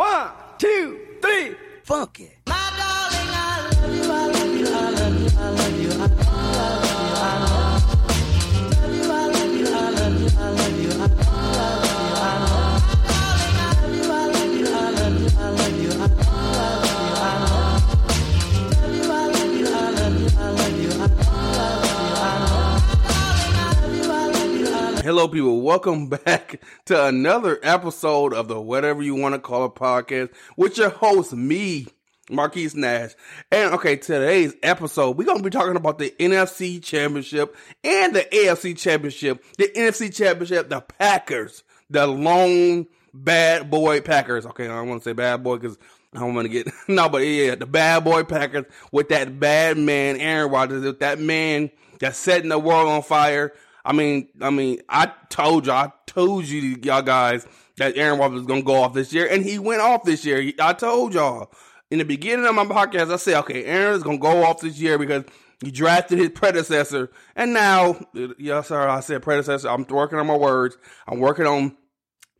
One, two, three, funk Hello, people. Welcome back to another episode of the Whatever You Want to Call It podcast with your host, me, Marquise Nash. And okay, today's episode, we're going to be talking about the NFC Championship and the AFC Championship. The NFC Championship, the Packers, the lone bad boy Packers. Okay, I don't want to say bad boy because I don't want to get, no, but yeah, the bad boy Packers with that bad man, Aaron Rodgers, with that man that's setting the world on fire. I mean, I mean, I told you, I told you, y'all guys, that Aaron Rodgers was gonna go off this year, and he went off this year. I told y'all in the beginning of my podcast, I said, okay, Aaron is gonna go off this year because he drafted his predecessor, and now, yes, sir, I said predecessor. I'm working on my words. I'm working on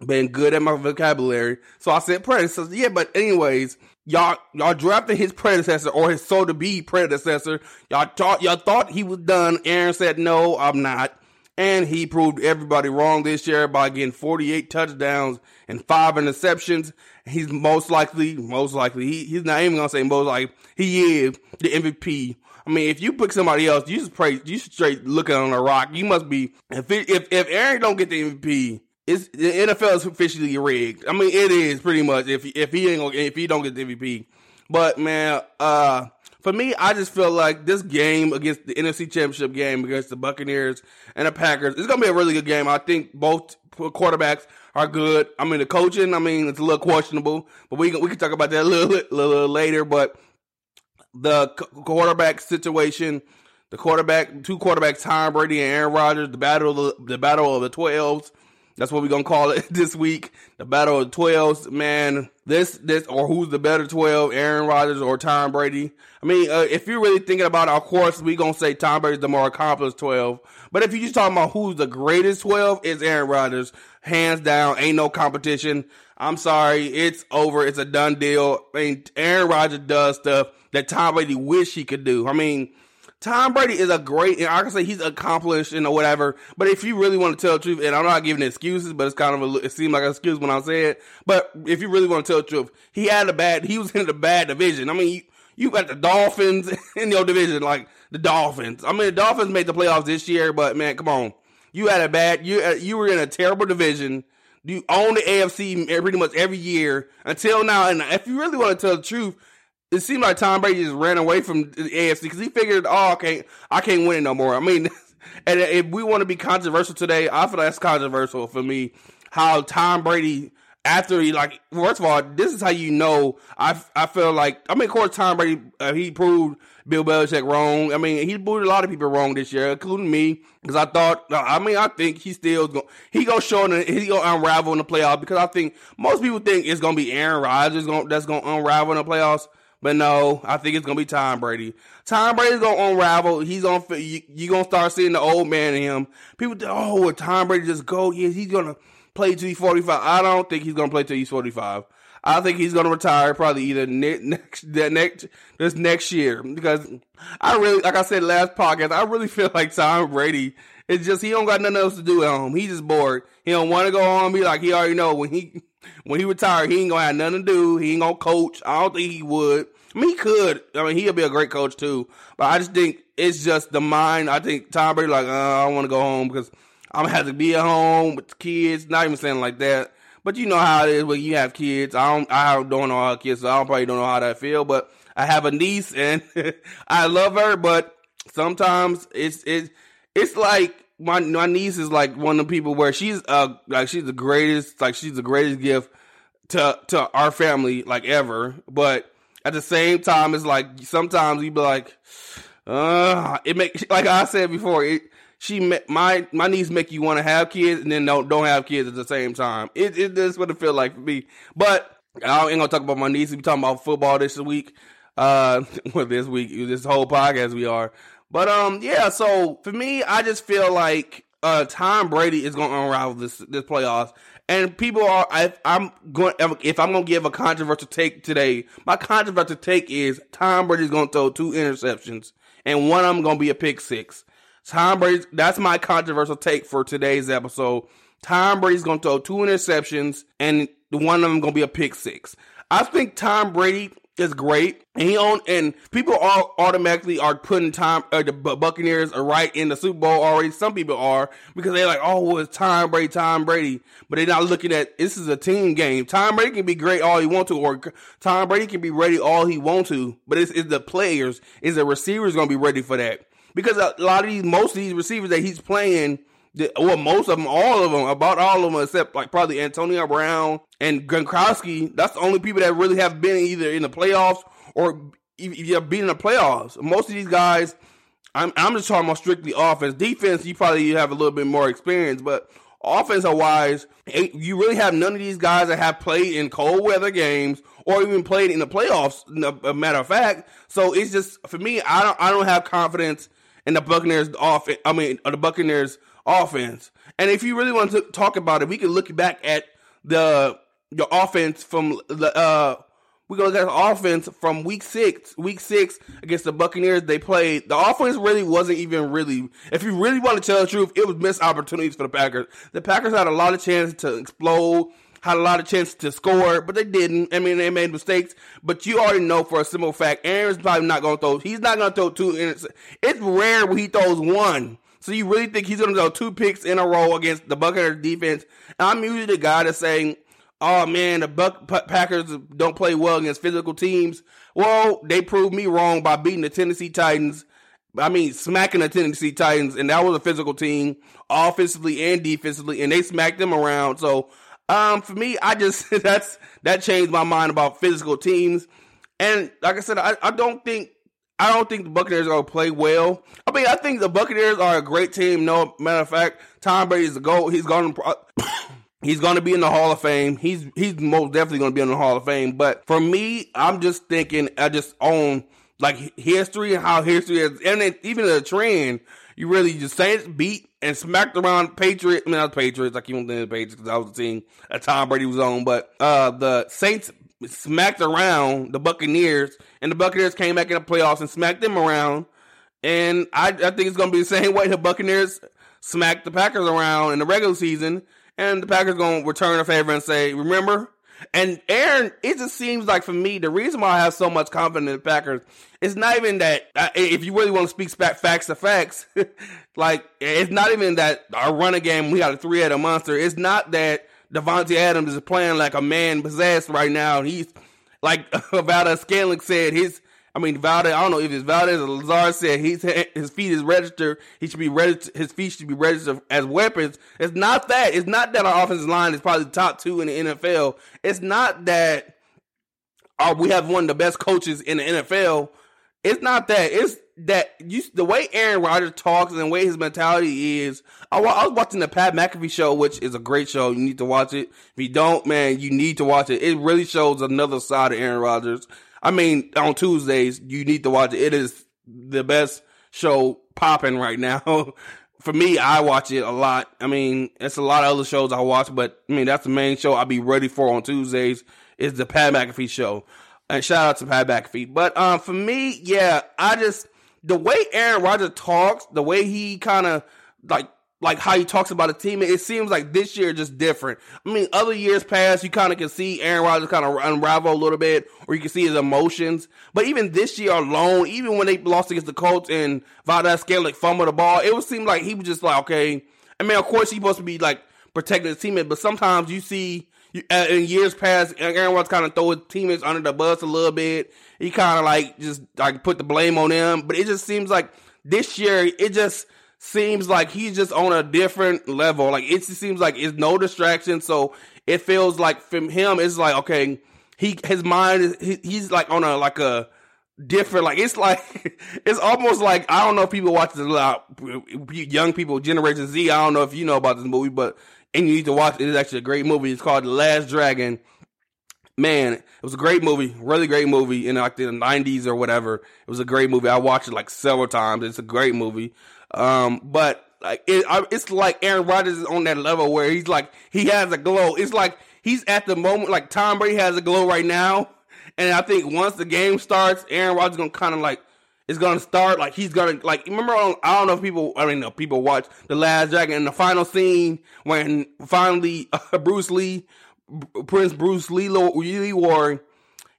being good at my vocabulary. So I said predecessor. Yeah, but anyways, y'all y'all drafted his predecessor or his so to be predecessor. Y'all thought y'all thought he was done. Aaron said, No, I'm not. And he proved everybody wrong this year by getting 48 touchdowns and five interceptions. He's most likely, most likely, he, he's not even gonna say most likely, he is the MVP. I mean, if you pick somebody else, you just pray, you straight looking on a rock. You must be, if it, if, if Aaron don't get the MVP, it's, the NFL is officially rigged. I mean, it is pretty much if, if he ain't gonna, if he don't get the MVP. But man, uh, for me, I just feel like this game against the NFC Championship game against the Buccaneers and the Packers is going to be a really good game. I think both quarterbacks are good. I mean, the coaching, I mean, it's a little questionable, but we can, we can talk about that a little, little, little later. But the quarterback situation, the quarterback, two quarterbacks, Tom Brady and Aaron Rodgers, the battle, of the, the battle of the twelves. That's what we're gonna call it this week. The battle of twelves, man. This, this, or who's the better twelve, Aaron Rodgers or Tom Brady? I mean, uh, if you're really thinking about, it, of course, we gonna say Tom Brady's the more accomplished twelve. But if you're just talking about who's the greatest twelve, it's Aaron Rodgers, hands down. Ain't no competition. I'm sorry, it's over. It's a done deal. I mean, Aaron Rodgers does stuff that Tom Brady wish he could do. I mean, Tom Brady is a great, and I can say he's accomplished and whatever. But if you really want to tell the truth, and I'm not giving excuses, but it's kind of a, it seemed like an excuse when I said. it. But if you really want to tell the truth, he had a bad, he was in a bad division. I mean, you, you got the Dolphins in your division, like the Dolphins. I mean, the Dolphins made the playoffs this year, but man, come on, you had a bad, you uh, you were in a terrible division. You own the AFC pretty much every year until now. And if you really want to tell the truth, it seemed like Tom Brady just ran away from the AFC because he figured, oh, okay, I can't win it no more. I mean, and if we want to be controversial today, I feel that's controversial for me. How Tom Brady, after he like, first of all, this is how you know. I I feel like I mean, of course, Tom Brady uh, he proved Bill Belichick wrong. I mean, he proved a lot of people wrong this year, including me, because I thought. I mean, I think he still going he gonna show and he gonna unravel in the playoffs because I think most people think it's gonna be Aaron Rodgers that's gonna unravel in the playoffs. But no, I think it's gonna be Tom Brady. Tom Brady's gonna unravel. He's gonna you, you gonna start seeing the old man in him. People think, oh, will Tom Brady just go? Yeah, he's gonna play till he's forty five. I don't think he's gonna play till he's forty five. I think he's gonna retire probably either next that next this next year because I really like I said last podcast. I really feel like Tom Brady. It's just he don't got nothing else to do at home. He just bored. He don't want to go home. Be like he already know when he when he retired, he ain't gonna have nothing to do. He ain't gonna coach. I don't think he would. I mean, he could. I mean, he'll be a great coach too. But I just think it's just the mind. I think Tom Brady like, uh, I want to go home because I'm gonna have to be at home with the kids. Not even saying like that. But you know how it is when you have kids. I don't. I don't know how kids. So I probably don't know how that feel. But I have a niece and I love her. But sometimes it's it's it's like my my niece is like one of the people where she's uh like she's the greatest like she's the greatest gift to to our family like ever. But at the same time, it's like sometimes you be like, uh, it make like I said before, it she my my niece make you want to have kids and then don't don't have kids at the same time. It it what it feel like for me. But I ain't gonna talk about my niece. We talking about football this week. Uh, well, this week, this whole podcast we are. But um, yeah. So for me, I just feel like uh, Tom Brady is going to unravel this this playoffs. And people are, if I'm going, if I'm going to give a controversial take today, my controversial take is Tom Brady's going to throw two interceptions, and one of them going to be a pick six. Tom Brady, that's my controversial take for today's episode. Tom Brady's going to throw two interceptions, and one of them going to be a pick six. I think Tom Brady is great, and he own and people all automatically are putting Tom uh, the Buccaneers are right in the Super Bowl already. Some people are because they're like, oh, well, it's Tom Brady, Tom Brady, but they're not looking at this is a team game. Tom Brady can be great all he want to, or Tom Brady can be ready all he want to, but it's, it's the players, is the receivers going to be ready for that? Because a lot of these, most of these receivers that he's playing well, most of them, all of them, about all of them, except like probably Antonio Brown and Gronkowski. That's the only people that really have been either in the playoffs or if you have been in the playoffs. Most of these guys, I'm I'm just talking about strictly offense. Defense, you probably have a little bit more experience, but offensive wise, eh, you really have none of these guys that have played in cold weather games or even played in the playoffs. A matter of fact, so it's just for me, I don't I don't have confidence in the Buccaneers offense. I mean, the Buccaneers offense. And if you really want to talk about it, we can look back at the your offense from the uh we go look at the offense from week six. Week six against the Buccaneers, they played. The offense really wasn't even really. If you really want to tell the truth, it was missed opportunities for the Packers. The Packers had a lot of chances to explode, had a lot of chances to score, but they didn't. I mean, they made mistakes. But you already know for a simple fact, Aaron's probably not to throw. He's not to throw two. It's rare when he throws one. So you really think he's to throw two picks in a row against the Buccaneers defense? And I'm usually the guy that's saying, "Oh man, the Buck Packers don't play well against physical teams." Well, they proved me wrong by beating the Tennessee Titans. I mean, smacking the Tennessee Titans, and that was a physical team, offensively and defensively, and they smacked them around. So, um, for me, I just that's that changed my mind about physical teams. And like I said, I, I don't think I don't think the Buccaneers are to play well. I mean, I think the Buccaneers are a great team. No matter of fact, Tom Brady is the goal. He's to. He's going to be in the Hall of Fame. He's he's most definitely going to be in the Hall of Fame. But for me, I'm just thinking. I just own like history and how history is, and then even the trend. You really just Saints beat and smacked around Patriots. I mean, not Patriots. I keep on thinking the Patriots because I was seeing that Tom Brady was on. But uh, the Saints smacked around the Buccaneers, and the Buccaneers came back in the playoffs and smacked them around. And I, I think it's going to be the same way the Buccaneers smacked the Packers around in the regular season, and the Packers going to return a favor and say, "Remember." And Aaron, it just seems like for me, the reason why I have so much confidence in the Packers is not even that. If you really want to speak facts to facts, like it's not even that our running game we got a three-headed monster. It's not that Davante Adams is playing like a man possessed right now. He's like Valdes-Scantling said, his mean Valdes, I don't know if it's Valdes or Lazard said he's his feet is registered. He should be registered. His feet should be registered as weapons. It's not that. It's not that our offensive line is probably top two in the NFL. It's not that uh, we have one of the best coaches in the NFL. It's not that. It's that you the way Aaron Rodgers talks and the way his mentality is. I, I, was watching the Pat McAfee show, which is a great show. You need to watch it. If you don't, man, you need to watch it. It really shows another side of Aaron Rodgers. I mean, on Tuesdays, you need to watch it. It is the best show popping right now. For me, I watch it a lot. I mean, it's a lot of other shows I watch, but I mean, that's the main show I'll be ready for on Tuesdays is the Pat McAfee show. And shout out to Pat McAfee. But um, for me, yeah, I just the way Aaron Rodgers talks, the way he kind of like like how he talks about a team, it seems like this year just different. I mean, other years past, you kind of can see Aaron Rodgers kind of unravel a little bit, or you can see his emotions. But even this year alone, even when they lost against the Colts and Valdes-Scantling fumbled the ball, it would seem like he was just like, okay. I mean, of course, he's supposed to be like protecting his teammate, but sometimes you see uh, in years past, Aaron Rodgers kind of throw his teammates under the bus a little bit. He kind of like just like put the blame on them, but it just seems like this year it just seems like he's just on a different level. Like it seems like it's no distraction, so it feels like from him it's like okay, he his mind is he, he's like on a like a different like it's like it's almost like I don't know if people watch this a lot young people Generation Z I don't know if you know about this movie but and you need to watch it. It's actually a great movie. It's called The Last Dragon. Man, it was a great movie, really great movie in like the 90s or whatever. It was a great movie. I watched it like several times. It's a great movie. Um, but like it, it's like Aaron Rodgers is on that level where he's like he has a glow. It's like he's at the moment like Tom Brady has a glow right now, and I think once the game starts, Aaron Rodgers gonna kind of like it's gonna start like he's gonna like remember I don't know if people I mean no, people watch the Last Dragon in the final scene when finally uh, Bruce Lee Prince Bruce Lee Lee Warren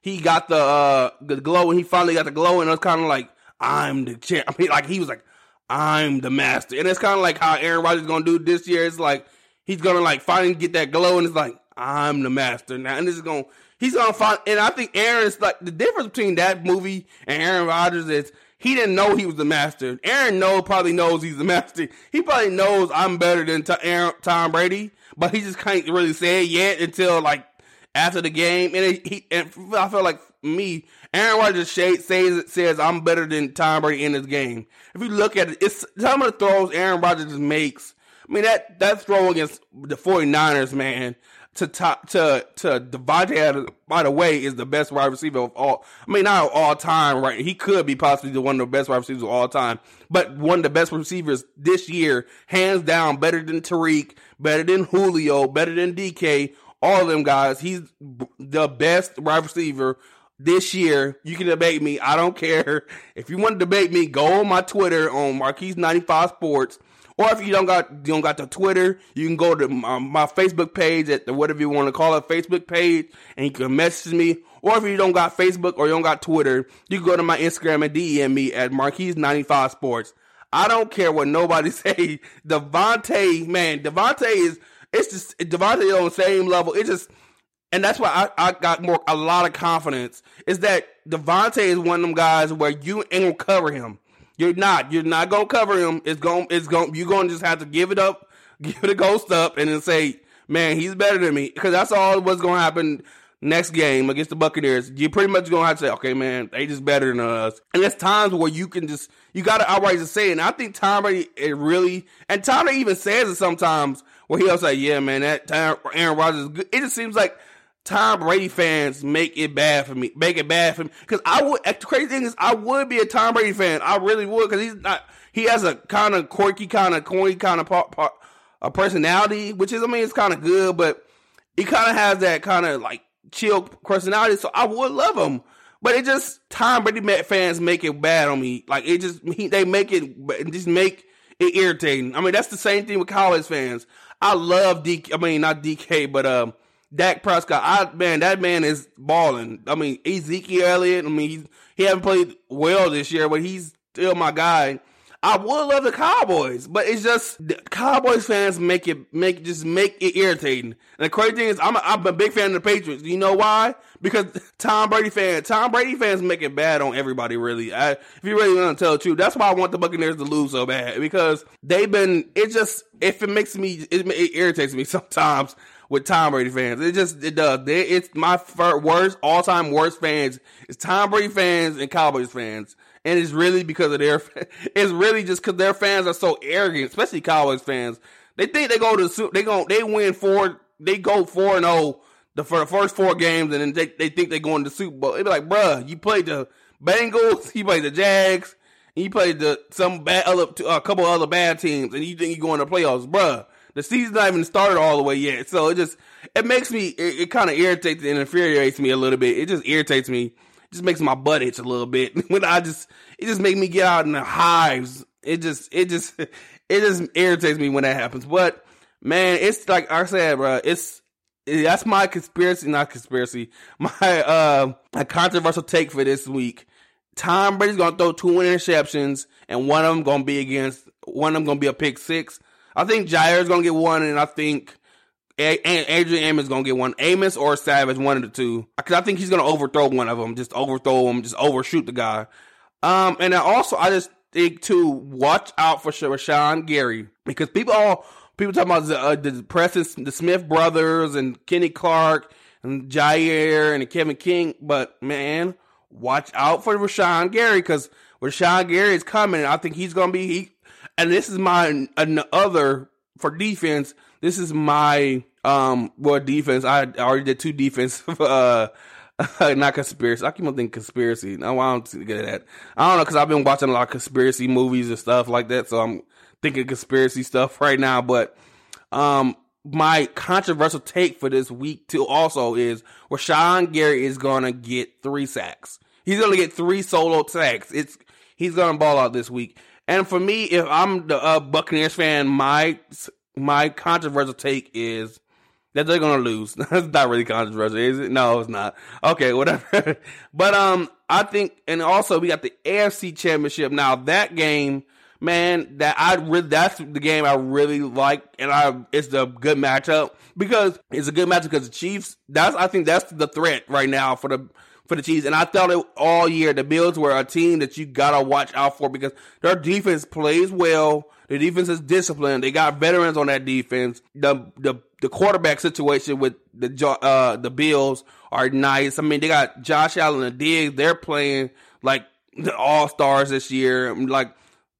he got the uh the glow and he finally got the glow and it was kind of like I'm the champ. I mean like he was like I'm the master and it's kind of like how Aaron Rodgers is gonna do this year. It's like he's gonna like finally get that glow and it's like I'm the master now and this is gonna he's gonna find and I think Aaron's like the difference between that movie and Aaron Rodgers is he didn't know he was the master. Aaron know probably knows he's the master. He probably knows I'm better than Aaron, Tom Brady, but he just can't really say it yet until like after the game. And it, he, and I feel like me, Aaron Rodgers says says I'm better than Tom Brady in this game. If you look at it, it's some of the throws Aaron Rodgers makes. I mean that that throw against the 49ers, man to top to to Davante. By the way, is the best wide receiver of all. I mean, not all time, right? He could be possibly the one of the best wide receivers of all time, but one of the best receivers this year, hands down, better than Tyreek, better than Julio, better than DK. All of them guys, he's the best wide receiver this year. You can debate me. I don't care. If you want to debate me, go on my Twitter on Marquise95 Sports or if you don't got you don't got the Twitter, you can go to my, my Facebook page at the whatever you want to call it, Facebook page, and you can message me. Or if you don't got Facebook or you don't got Twitter, you can go to my Instagram and DM me at Marquise95 Sports. I don't care what nobody say. Davante, man, Davante is it's just Davante on the same level. It just and that's why I, I got more a lot of confidence. Is that Davante is one of them guys where you ain't gonna cover him. You're not. You're not gonna cover him. It's going. It's going. You're gonna just have to give it up, give the ghost up, and then say, "Man, he's better than me." Because that's all what's gonna happen next game against the Buccaneers. You're pretty much gonna have to say, "Okay, man, they just better than us." And there's times where you can just you got to outright just say it. And I think Tom Brady it really and Tom even says it sometimes where he'll say, "Yeah, man, that time Aaron Rodgers is good." It just seems like Tom Brady fans make it bad for me. Make it bad for me because I would. The crazy thing is, I would be a Tom Brady fan. I really would because he's not. He has a kind of quirky, kind of corny, kind of part, a personality, which is, I mean, it's kind of good, but he kind of has that kind of like chill personality. So I would love him, but it just Tom Brady fans make it bad on me. Like it just he, they make it just make it irritating. I mean, that's the same thing with college fans. I love DK. I mean, not DK, but um Dak Prescott, I man, that man is balling. I mean, Ezekiel Elliott. I mean, he's, he haven't played well this year, but he's still my guy. I would love the Cowboys, but it's just Cowboys fans make it make just make it irritating. And the crazy thing is, I'm a, I'm a big fan of the Patriots. You know why? Because Tom Brady fans, Tom Brady fans make it bad on everybody. Really, I, if you really want to tell the truth, that's why I want the Buccaneers to lose so bad because they've been. It just if it makes me, it, it irritates me sometimes with Tom Brady fans. It just it does. It's my worst all time worst fans. It's Tom Brady fans and Cowboys fans, and it's really because of their. It's really just because their fans are so arrogant, especially Cowboys fans. They think they go to they go they win four they go four and zero oh the for the first four games, and then they, they think they going to the Super Bowl. They be like, bruh, you played the Bengals, you played the Jags, and you played the some bad other a couple other bad teams, and you think you going to playoffs, bruh. The season's not even started all the way yet. So it just, it makes me, it, it kind of irritates and infuriates me a little bit. It just irritates me. It just makes my butt itch a little bit. when I just, it just make me get out in the hives. It just, it just, it just irritates me when that happens. But man, it's like I said, bro, it's, that's my conspiracy, not conspiracy. My, uh, my controversial take for this week. Tom Brady's gonna throw two interceptions, and one of them gonna be against one of them gonna be a pick six. I think Jaire's gonna get one, and I think Adrian Amos is gonna get one. Amos or Savage, one of the two. Because I think he's gonna overthrow one of them, just overthrow him, just overshoot the guy. Um, and also I just think to watch out for Rashan Gary because people all people talking about the, uh, the Preston, the Smith brothers, and Kenny Clark, and Jair, and Kevin King. But man, watch out for Rashan Gary because Rashan Gary is coming. And I think he's gonna be he and this is my another for defense. This is my um well defense. I already did two defense. uh, not conspiracy. I keep on thinking conspiracy. No, I don't get that. I don't know because I've been watching a lot of conspiracy movies and stuff like that. So I'm thinking conspiracy stuff right now, but um, my controversial take for this week too also is Rashan Gary is gonna get three sacks. He's gonna get three solo sacks. It's he's gonna ball out this week. And for me, if I'm the uh, Buccaneers fan, my my controversial take is that they're gonna lose. That's not really controversial, is it? No, it's not. Okay, whatever. but um, I think, and also we got the AFC Championship. Now that game man, that I really that's the game I really like, and I it's a good matchup because it's a good matchup because the Chiefs. That's I think that's the threat right now for the for the Chiefs, and I thought it all year. The Bills were a team that you gotta watch out for because their defense plays well. The defense is disciplined. They got veterans on that defense. The the the quarterback situation with the uh the Bills are nice. I mean, they got Josh Allen and Diggs. They're playing like the all stars this year. Like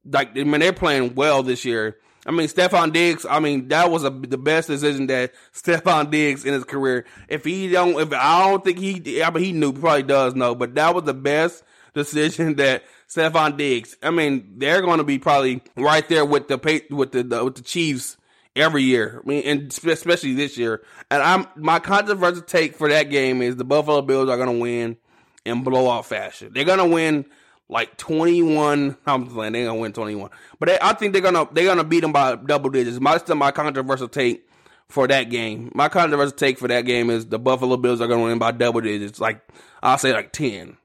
like I mean they're playing well this year. I mean Stefon Diggs. I mean that was a, the best decision that Stefon Diggs in his career. If he don't, if I don't think he, I mean he knew probably does know, but that was the best decision that Stefon Diggs. I mean they're going to be probably right there with the with the, the with the Chiefs every year. I mean, and especially this year. And I'm my controversial take for that game is the Buffalo Bills are going to win in blowout fashion. They're going to win like 21. I'm playing, they're gonna win 21, but they, I think they're gonna they're gonna beat them by double digits. My still my controversial take for that game. My controversial take for that game is the Buffalo Bills are gonna win by double digits. Like I'll say like 10.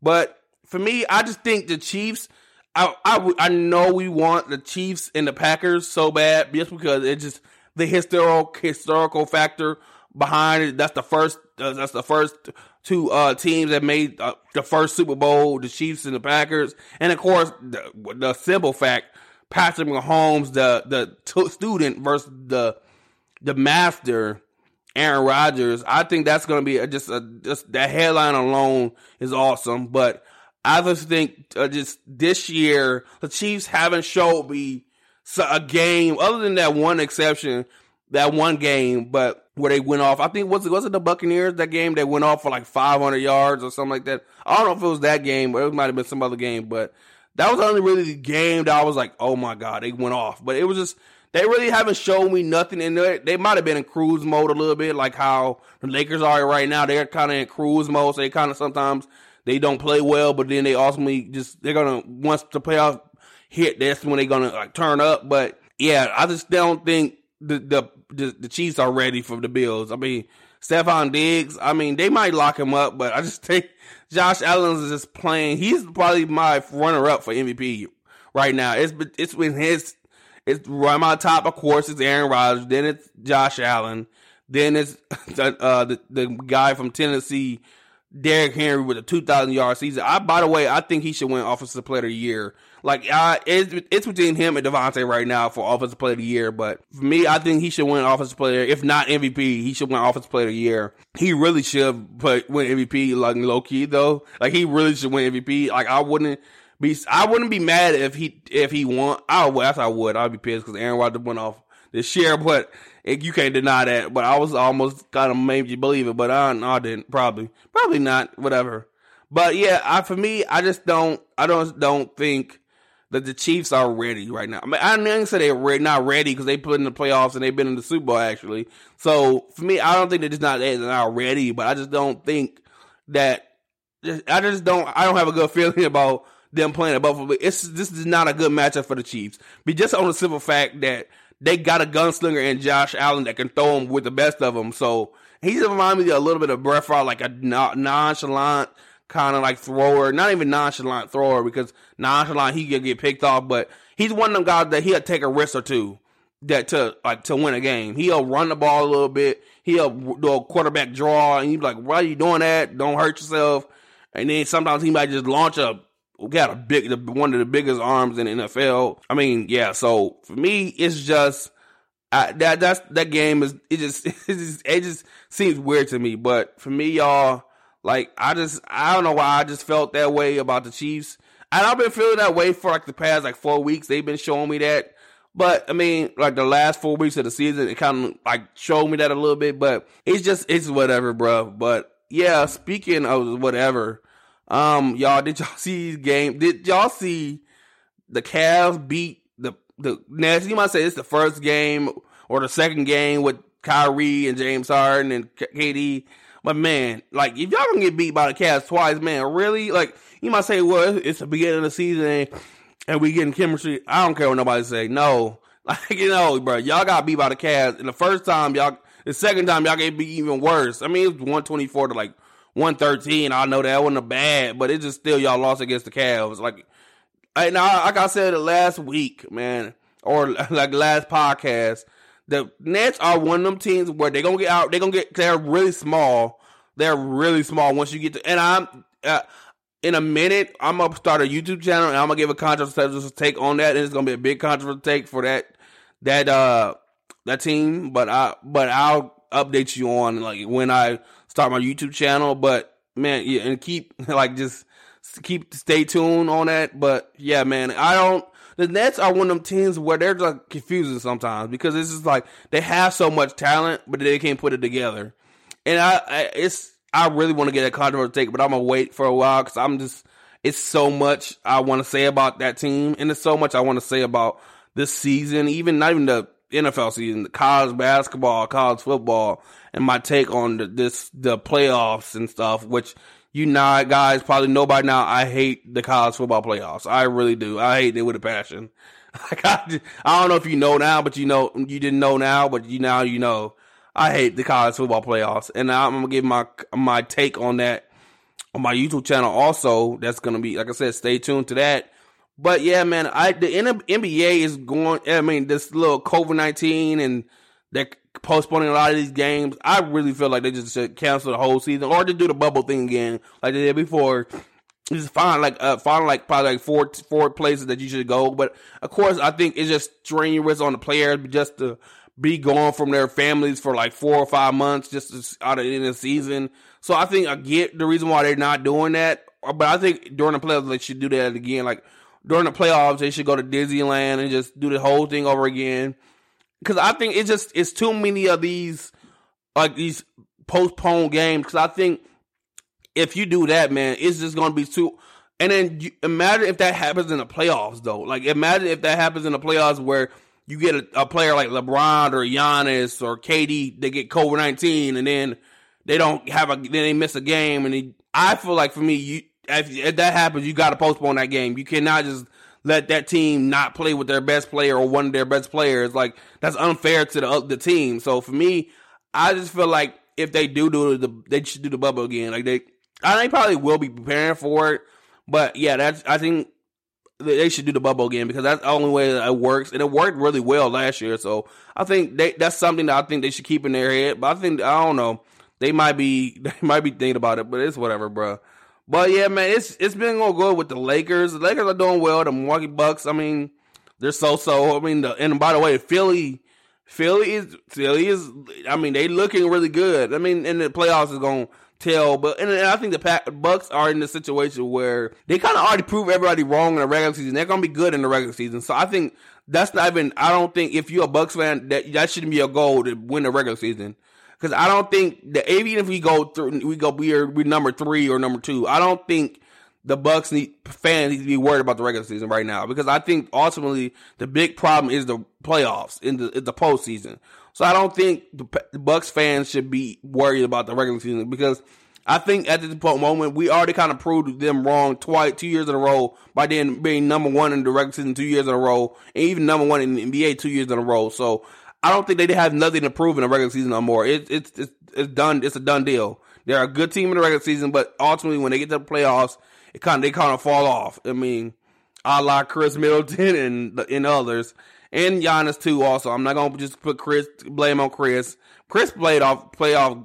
But for me, I just think the Chiefs. I, I, I know we want the Chiefs and the Packers so bad just because it's just the historical historical factor behind it. That's the first. Uh, that's the first two uh, teams that made uh, the first Super Bowl, the Chiefs and the Packers, and of course the, the simple fact, Patrick Mahomes, the the t- student versus the the master, Aaron Rodgers. I think that's going to be a, just a, just that headline alone is awesome. But I just think uh, just this year the Chiefs haven't showed me a game other than that one exception, that one game, but where they went off. I think was it was it the Buccaneers that game they went off for like 500 yards or something like that. I don't know if it was that game, but it might have been some other game. But that was only really the game that I was like, oh my god, they went off. But it was just they really haven't shown me nothing in there. They might have been in cruise mode a little bit, like how the Lakers are right now. They're kind of in cruise mode, so they kind of sometimes they don't play well, but then they ultimately just they're gonna once the playoff hit, that's when they're gonna like turn up. But yeah, I just don't think the, the the the Chiefs are ready for the Bills. I mean, Stefon Diggs. I mean, they might lock him up, but I just think Josh Allen is just playing. He's probably my runner up for MVP right now. It's it's been his. It's right my top, of course, it's Aaron Rodgers. Then it's Josh Allen. Then it's the, uh, the the guy from Tennessee, Derrick Henry, with a two thousand yard season. I, by the way, I think he should win Offensive Player of the Year like, uh, it's, it's between him and Davante right now for Offensive Player of the Year. But for me, I think he should win Offensive Player. If not MVP, he should win Offensive Player of the Year. He really should put win MVP. Like low key though, like he really should win MVP. Like I wouldn't be, I wouldn't be mad if he if he won. I would, I would. I'd be pissed because Aaron Rodgers went off this year, but it, you can't deny that. But I was almost kind of made you believe it, but I, I didn't. Probably, probably not. Whatever. But yeah, I for me, I just don't. I don't don't think that the Chiefs are ready right now. I mean, I didn't say they're re- not ready because they put in the playoffs and they've been in the Super Bowl actually. So for me, I don't think they're just not they're not ready, but I just don't think that. I just don't. I don't have a good feeling about them playing at Buffalo. It's this is not a good matchup for the Chiefs. But just on the simple fact that they got a gunslinger in Josh Allen that can throw them with the best of them. So he's reminding me a little bit of Brett Favre, like a nonchalant kind of like thrower, not even nonchalant thrower because nonchalant he could get picked off, but he's one of them guys that he'll take a risk or two that to like to win a game. He'll run the ball a little bit. He'll do a quarterback draw, and be like, "Why are you doing that? Don't hurt yourself." And then sometimes he might just launch a got a big one of the biggest arms in the NFL. I mean, yeah. So for me, it's just I, that that's that game is it just, it just it just seems weird to me. But for me, y'all, like I just I don't know why I just felt that way about the Chiefs. And I've been feeling that way for like the past like four weeks. They've been showing me that. But I mean, like the last four weeks of the season, it kind of like showed me that a little bit. But it's just it's whatever, bro. But yeah, speaking of whatever, um, y'all did y'all see game? Did y'all see the Cavs beat the the Nets. You might say it's the first game or the second game with Kyrie and James Harden and KD. But man, like if y'all gonna get beat by the Cavs twice, man, really? Like you might say, well, it's the beginning of the season and we getting chemistry. I don't care what nobody say. No, like you know, bro, y'all got beat by the Cavs. And the first time y'all, the second time y'all get beat even worse. I mean, it was one twenty four to like one thirteen. I know that wasn't a bad, but it just still y'all lost against the Cavs. Like, and I, like I said last week, man, or like last podcast, the Nets are one of them teams where they're gonna get out. They're gonna get. They're really small. They're really small once you get to. And I'm. Uh, in a minute, I'm gonna start a YouTube channel and I'm gonna give a controversial take on that. And it's gonna be a big controversial take for that that uh that team. But I but I'll update you on like when I start my YouTube channel. But man, yeah, and keep like just keep stay tuned on that. But yeah, man, I don't. The Nets are one of them teams where they're just confusing sometimes because it's just like they have so much talent, but they can't put it together. And I, I it's I really want to get a controversial take, but I'm gonna wait for a while because I'm just it's so much I want to say about that team, and it's so much I want to say about this season, even not even the NFL season, the college basketball, college football, and my take on the, this the playoffs and stuff. Which you know, guys probably know by now. I hate the college football playoffs. I really do. I hate it with a passion. Like I, I don't know if you know now, but you know you didn't know now, but you now you know. I hate the college football playoffs, and I'm gonna give my my take on that on my YouTube channel. Also, that's gonna be like I said. Stay tuned to that. But yeah, man, I the NBA is going. I mean, this little COVID nineteen and they're postponing a lot of these games. I really feel like they just should cancel the whole season or just do the bubble thing again, like they did before. Just find like uh, find like probably like four four places that you should go. But of course, I think it's just strenuous on the players just to be gone from their families for like four or five months just out of the end of the season. So I think I get the reason why they're not doing that. But I think during the playoffs they should do that again. Like during the playoffs they should go to Disneyland and just do the whole thing over again. Because I think it's just it's too many of these like these postponed games. Because I think if you do that, man, it's just gonna be too. And then you, imagine if that happens in the playoffs, though. Like imagine if that happens in the playoffs where you get a, a, player like LeBron or Giannis or KD, they get COVID nineteen, and then they don't have a, then they miss a game, and I feel like for me, you if, if that happens, you got to postpone that game. You cannot just let that team not play with their best player or one of their best players. Like that's unfair to the uh, the team. So for me, I just feel like if they do do the, they should do the bubble again. Like they, I they probably will be preparing for it. But yeah, that's I think they should do the bubble again because that's the only way that it works, and it worked really well last year. So I think they, that's something that I think they should keep in their head. But I think I don't know, they might be they might be thinking about it, but it's whatever, bro. But yeah, man, it's it's been going good with the Lakers. The Lakers are doing well. The Milwaukee Bucks, I mean, they're so so. I mean, the, and by the way, Philly, Philly is Philly is. I mean, they looking really good. I mean, and the playoffs is going to tell. But and, I think the Pack, Bucks are in the situation where they kind of already proved everybody wrong in the regular season. They're gonna be good in the regular season. So I think that's not even. I don't think if you're a Bucks fan that that shouldn't be a goal to win the regular season. Because I don't think that even if we go through, we go we're we number three or number two. I don't think the Bucks need fans need to be worried about the regular season right now because I think ultimately the big problem is the playoffs in the in the postseason. So I don't think the Bucks fans should be worried about the regular season because I think at this moment we already kind of proved them wrong twice, two years in a row by then being number one in the regular season two years in a row, and even number one in the NBA two years in a row. So I don't think they have nothing to prove in the regular season no more. It, it's it's it's done. It's a done deal. They're a good team in the regular season, but ultimately when they get to the playoffs, it kind of they kind of fall off. I mean, a la Khris Middleton and and others and Giannis too. Also, I'm not gonna just put Khris blame on Khris. Khris played off play off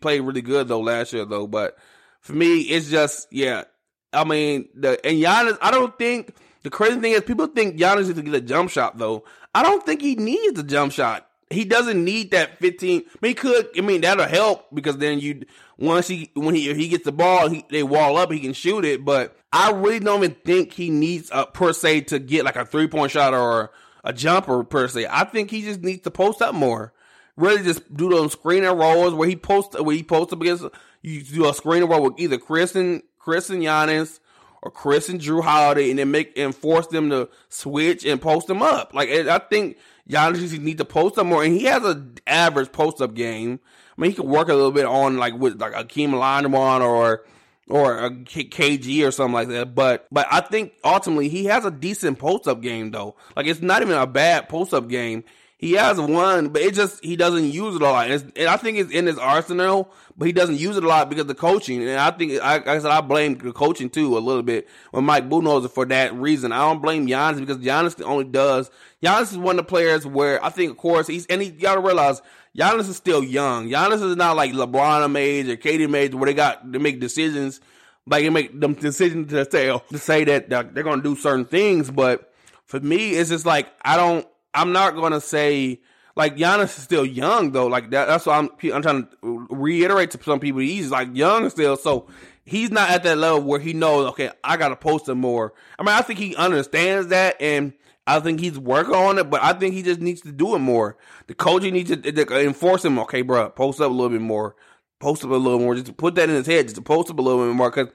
played really good though last year though, but for me it's just yeah. I mean the and Giannis. I don't think the crazy thing is people think Giannis needs to get a jump shot though. I don't think he needs a jump shot. He doesn't need that 15. I mean, he could. I mean, that'll help because then you once he when he he gets the ball, he, they wall up, he can shoot it. But I really don't even think he needs a per se to get like a three point shot or a jumper per se. I think he just needs to post up more. Really, just do those screen and rolls where he posts where he posts up against. You do a screen and roll with either Khris and Khris and Giannis, or Khris and Jrue Holiday and then make and force them to switch and post them up. Like I think Giannis need to post up more, and he has an average post up game. I mean, he could work a little bit on like with like Akeem Olajuwon or or uh, a KG or something like that. But but I think ultimately he has a decent post up game though. Like it's not even a bad post up game. He has one, but it just he doesn't use it a lot. and I think it's in his arsenal, but he doesn't use it a lot because of the coaching. And I think, I, like I said, I blame the coaching too a little bit when Mike Budenholzer for that reason. I don't blame Giannis because Giannis only does. Giannis is one of the players where I think, of course, he's and he you gotta realize Giannis is still young. Giannis is not like LeBron age or KD age where they got to make decisions, like they make them decisions to say oh, to say that they're gonna do certain things. But for me, it's just like I don't. I'm not gonna say like Giannis is still young though. Like that, that's why I'm I'm trying to reiterate to some people. He's like young still, so he's not at that level where he knows. Okay, I gotta post him more. I mean, I think he understands that, and I think he's working on it. But I think he just needs to do it more. The coaching needs to, enforce him. Okay, bro, post up a little bit more. Post up a little more. Just put that in his head. Just to post up a little bit more. Because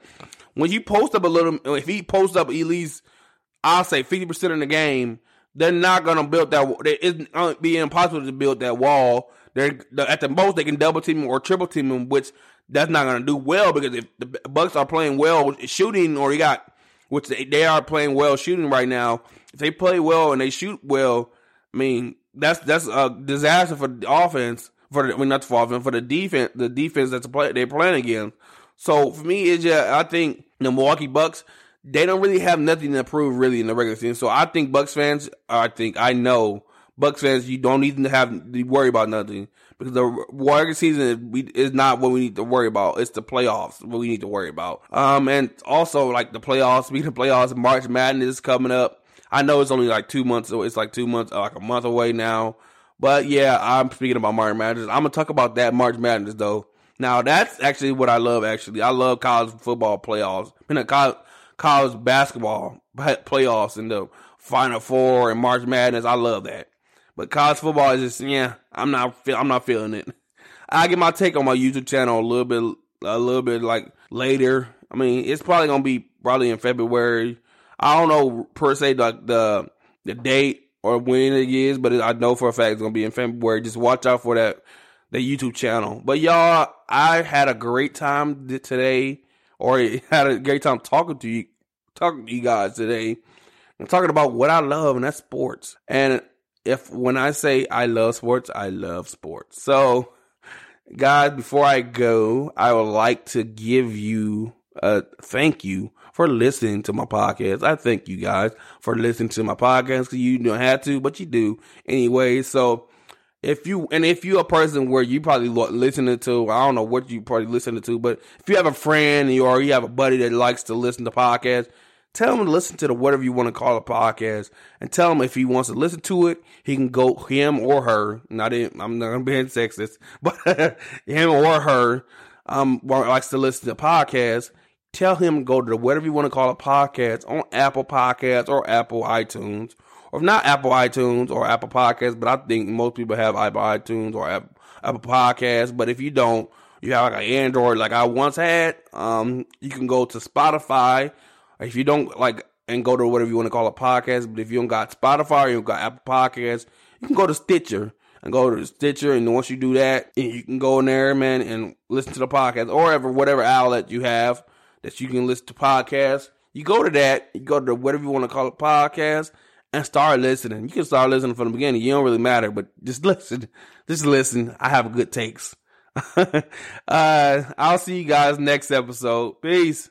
when you post up a little, if he posts up at least, I'll say fifty percent of the game they're not to build that. It's to be impossible to build that wall. They're at the most they can double team or triple team him, which that's not to do well because if the Bucks are playing well shooting, or you got which they, they are playing well shooting right now. If they play well and they shoot well, I mean that's that's a disaster for the offense. For the, I mean not for offense for the defense. The defense that's play, they're playing against. So for me, it's just I think the Milwaukee Bucks they don't really have nothing to prove really in the regular season. So I think Bucks fans, I think I know Bucks fans, you don't even have to worry about nothing because the regular season is, not what we need to worry about. It's the playoffs what we need to worry about. Um, and also like the playoffs, speaking of playoffs, March Madness is coming up. I know it's only like two months. It's like two months, like a month away now. But yeah, I'm speaking about March Madness. I'm gonna talk about that March Madness though. Now that's actually what I love. Actually, I love college football playoffs. I mean, college college basketball playoffs and the Final Four and March Madness. I love that. But college football is just yeah, I'm not I'm not feeling it. I get my take on my YouTube channel a little bit a little bit like later. I mean, it's probably gonna be probably in February. I don't know per se like the the date or when it is, but I know for a fact it's gonna be in February. Just watch out for that the YouTube channel. But y'all, I had a great time today or had a great time talking to you, talking to you guys today. I'm talking about what I love, and that's sports. And if when I say I love sports, I love sports. So, guys, before I go, I would like to give you a thank you for listening to my podcast. I thank you guys for listening to my podcast you don't have to, but you do anyway. So if you and if you're a person where you probably listening to I don't know what you probably listening to, but if you have a friend or you have a buddy that likes to listen to podcasts, tell him to listen to the whatever you want to call a podcast, and tell him if he wants to listen to it, he can go him or her. Not in, I'm not being sexist, but him or her um likes to listen to podcasts. Tell him go to the whatever you want to call a podcast on Apple Podcasts or Apple iTunes or not Apple iTunes or Apple Podcasts, but I think most people have Apple iTunes or Apple, Podcasts. But if you don't, you have like an Android like I once had, um, you can go to Spotify. If you don't like and go to whatever you want to call a podcast, but if you don't got Spotify you got Apple Podcasts, you can go to Stitcher and go to Stitcher. And once you do that, you can go in there, man, and listen to the podcast or whatever, whatever outlet you have that you can listen to podcasts. You go to that, you go to whatever you want to call it podcast, and start listening. You can start listening from the beginning. You don't really matter, but just listen. Just listen. I have good takes. uh, I'll see you guys next episode. Peace.